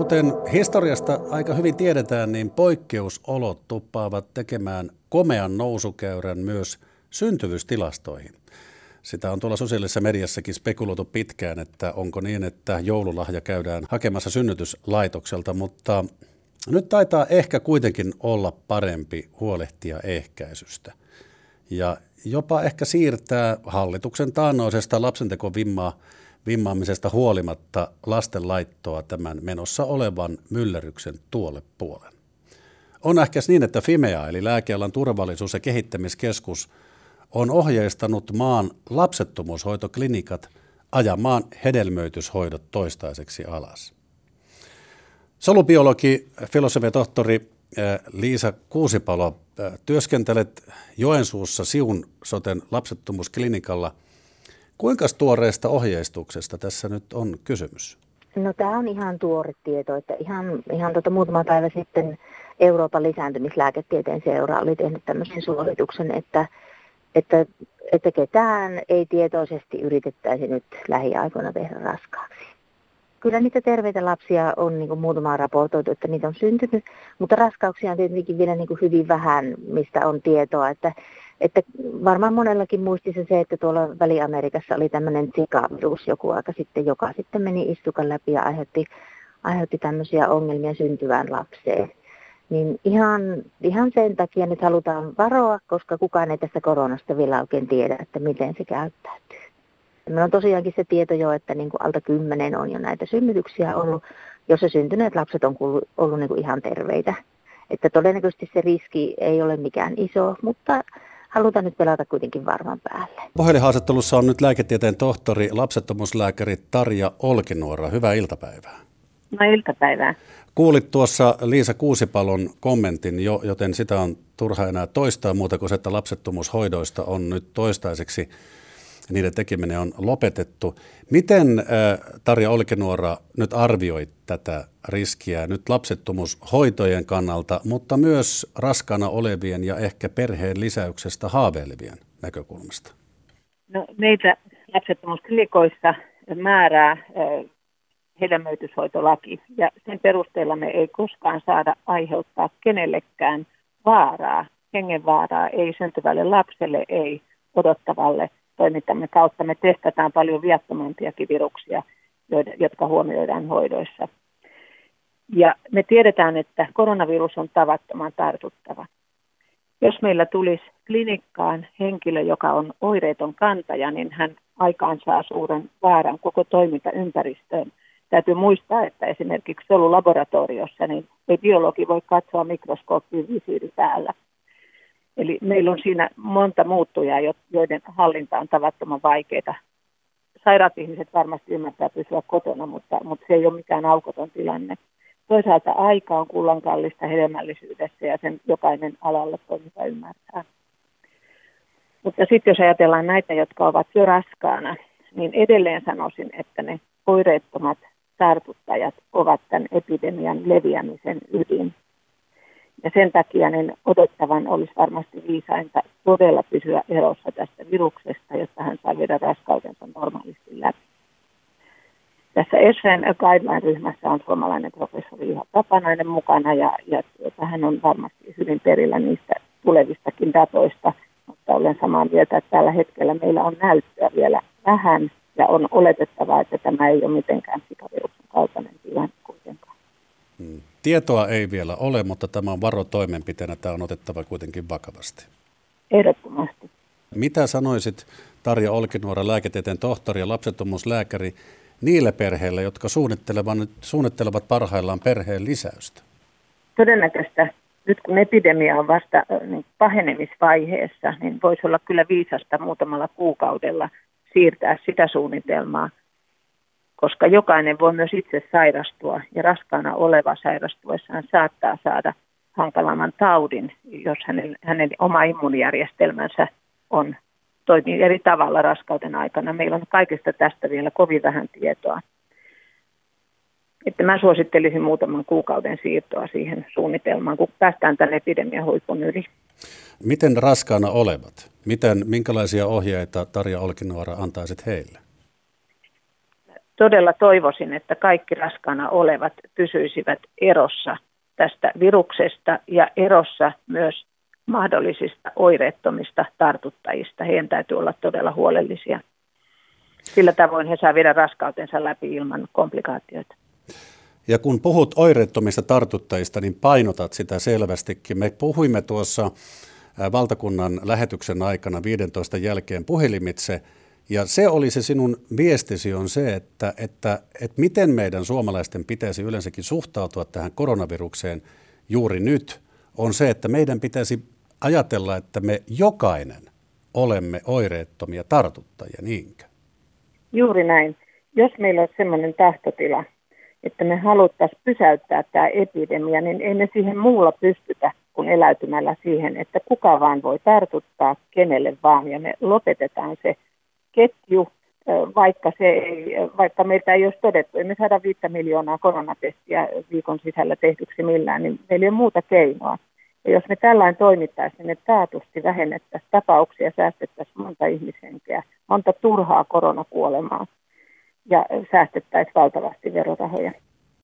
Kuten historiasta aika hyvin tiedetään, niin poikkeusolot tuppaavat tekemään komean nousukäyrän myös syntyvyystilastoihin. Sitä on tuolla sosiaalisessa mediassakin spekuloitu pitkään, että onko niin, että joululahja käydään hakemassa synnytyslaitokselta, mutta nyt taitaa ehkä kuitenkin olla parempi huolehtia ehkäisystä. Ja jopa ehkä siirtää hallituksen taannoisesta lapsentekovimmaa vimmaamisesta huolimatta lasten laittoa tämän menossa olevan myllerryksen tuolle puolen. On ehkä niin, että FIMEA eli lääkealan turvallisuus- ja kehittämiskeskus on ohjeistanut maan lapsettomuushoitoklinikat ajamaan hedelmöityshoidot toistaiseksi alas. Solubiologi, filosofia tohtori eh, Liisa Kuusipalo, eh, työskentelet Joensuussa Siun soten lapsettomuusklinikalla. Kuinka tuoreesta ohjeistuksesta tässä nyt on kysymys? No tämä on ihan tuore tieto, että ihan, ihan tota muutama päivä sitten Euroopan lisääntymislääketieteen seura oli tehnyt tämmöisen suosituksen, että, että, että ketään ei tietoisesti yritettäisi nyt lähiaikoina tehdä raskaaksi kyllä niitä terveitä lapsia on niin kuin muutama raportoitu, että niitä on syntynyt, mutta raskauksia on tietenkin vielä niin kuin hyvin vähän, mistä on tietoa. Että, että varmaan monellakin muistissa se, että tuolla Väli-Amerikassa oli tämmöinen Zika-virus joku aika sitten, joka sitten meni istukan läpi ja aiheutti, aiheutti tämmöisiä ongelmia syntyvään lapseen. Niin ihan, ihan sen takia nyt halutaan varoa, koska kukaan ei tästä koronasta vielä oikein tiedä, että miten se käyttäytyy. Meillä on tosiaankin se tieto jo, että niin kuin alta kymmenen on jo näitä synnytyksiä ollut, jossa syntyneet lapset on ollut niin kuin ihan terveitä. Että todennäköisesti se riski ei ole mikään iso, mutta halutaan nyt pelata kuitenkin varman päälle. Puhelinhaastattelussa on nyt lääketieteen tohtori, lapsettomuuslääkäri Tarja Olkinuora. Hyvää iltapäivää. No iltapäivää. Kuulit tuossa Liisa Kuusipalon kommentin jo, joten sitä on turha enää toistaa muuta kuin se, että lapsettomuushoidoista on nyt toistaiseksi niiden tekeminen on lopetettu. Miten Tarja Olkenuora nyt arvioi tätä riskiä nyt lapsettomuushoitojen kannalta, mutta myös raskaana olevien ja ehkä perheen lisäyksestä haaveilevien näkökulmasta? No, meitä lapsettomuusklinikoissa määrää hedelmöityshoitolaki ja sen perusteella me ei koskaan saada aiheuttaa kenellekään vaaraa, hengenvaaraa, ei syntyvälle lapselle, ei odottavalle toimintamme kautta me testataan paljon viattomampiakin viruksia, jotka huomioidaan hoidoissa. Ja me tiedetään, että koronavirus on tavattoman tartuttava. Jos meillä tulisi klinikkaan henkilö, joka on oireeton kantaja, niin hän aikaan saa suuren vaaran koko toimintaympäristöön. Täytyy muistaa, että esimerkiksi solulaboratoriossa niin ei biologi voi katsoa mikroskooppiin visiiri päällä. Eli meillä on siinä monta muuttujaa, joiden hallinta on tavattoman vaikeaa. Sairaat ihmiset varmasti ymmärtää pysyä kotona, mutta, mutta se ei ole mikään aukoton tilanne. Toisaalta aika on kullan kallista hedelmällisyydessä ja sen jokainen alalla toimiva ymmärtää. Mutta sitten jos ajatellaan näitä, jotka ovat jo raskaana, niin edelleen sanoisin, että ne oireettomat tartuttajat ovat tämän epidemian leviämisen ydin. Ja sen takia niin odottavan olisi varmasti viisainta todella pysyä erossa tästä viruksesta, jotta hän saa viedä raskautensa normaalisti läpi. Tässä Esren Guideline-ryhmässä on suomalainen professori Juha Tapanainen mukana ja, ja tuota, hän on varmasti hyvin perillä niistä tulevistakin datoista, mutta olen samaa mieltä, että tällä hetkellä meillä on näyttöä vielä vähän ja on oletettavaa, että tämä ei ole mitenkään sikaviruksen kaltainen tilanne kuitenkaan. Tietoa ei vielä ole, mutta tämä on varotoimenpiteenä. Tämä on otettava kuitenkin vakavasti. Ehdottomasti. Mitä sanoisit Tarja Olkinuora, lääketieteen tohtori ja lapsettomuuslääkäri, niille perheille, jotka suunnittelevat, suunnittelevat parhaillaan perheen lisäystä? Todennäköistä nyt kun epidemia on vasta niin pahenemisvaiheessa, niin voisi olla kyllä viisasta muutamalla kuukaudella siirtää sitä suunnitelmaa koska jokainen voi myös itse sairastua ja raskaana oleva sairastuessaan saattaa saada hankalamman taudin, jos hänen, hänen oma immunijärjestelmänsä on toimii eri tavalla raskauden aikana. Meillä on kaikesta tästä vielä kovin vähän tietoa. Että mä suosittelisin muutaman kuukauden siirtoa siihen suunnitelmaan, kun päästään tämän epidemian huipun yli. Miten raskaana olevat? Miten, minkälaisia ohjeita Tarja Olkinuora antaisit heille? Todella toivoisin, että kaikki raskaana olevat pysyisivät erossa tästä viruksesta ja erossa myös mahdollisista oireettomista tartuttajista. Heidän täytyy olla todella huolellisia. Sillä tavoin he saa viedä raskautensa läpi ilman komplikaatioita. Ja kun puhut oireettomista tartuttajista, niin painotat sitä selvästikin. Me puhuimme tuossa valtakunnan lähetyksen aikana 15 jälkeen puhelimitse, ja se oli se sinun viestisi on se, että, että, että miten meidän suomalaisten pitäisi yleensäkin suhtautua tähän koronavirukseen juuri nyt, on se, että meidän pitäisi ajatella, että me jokainen olemme oireettomia tartuttajia, niinkö? Juuri näin. Jos meillä on sellainen tahtotila, että me haluttaisiin pysäyttää tämä epidemia, niin ei me siihen muulla pystytä kuin eläytymällä siihen, että kuka vaan voi tartuttaa kenelle vaan ja me lopetetaan se ketju, vaikka, se ei, vaikka meitä ei olisi todettu, emme saada viittä miljoonaa koronatestiä viikon sisällä tehdyksi millään, niin meillä ei ole muuta keinoa. Ja jos me tällainen toimittaisiin, niin taatusti vähennettäisiin tapauksia, säästettäisiin monta ihmishenkeä, monta turhaa koronakuolemaa ja säästettäisiin valtavasti verorahoja.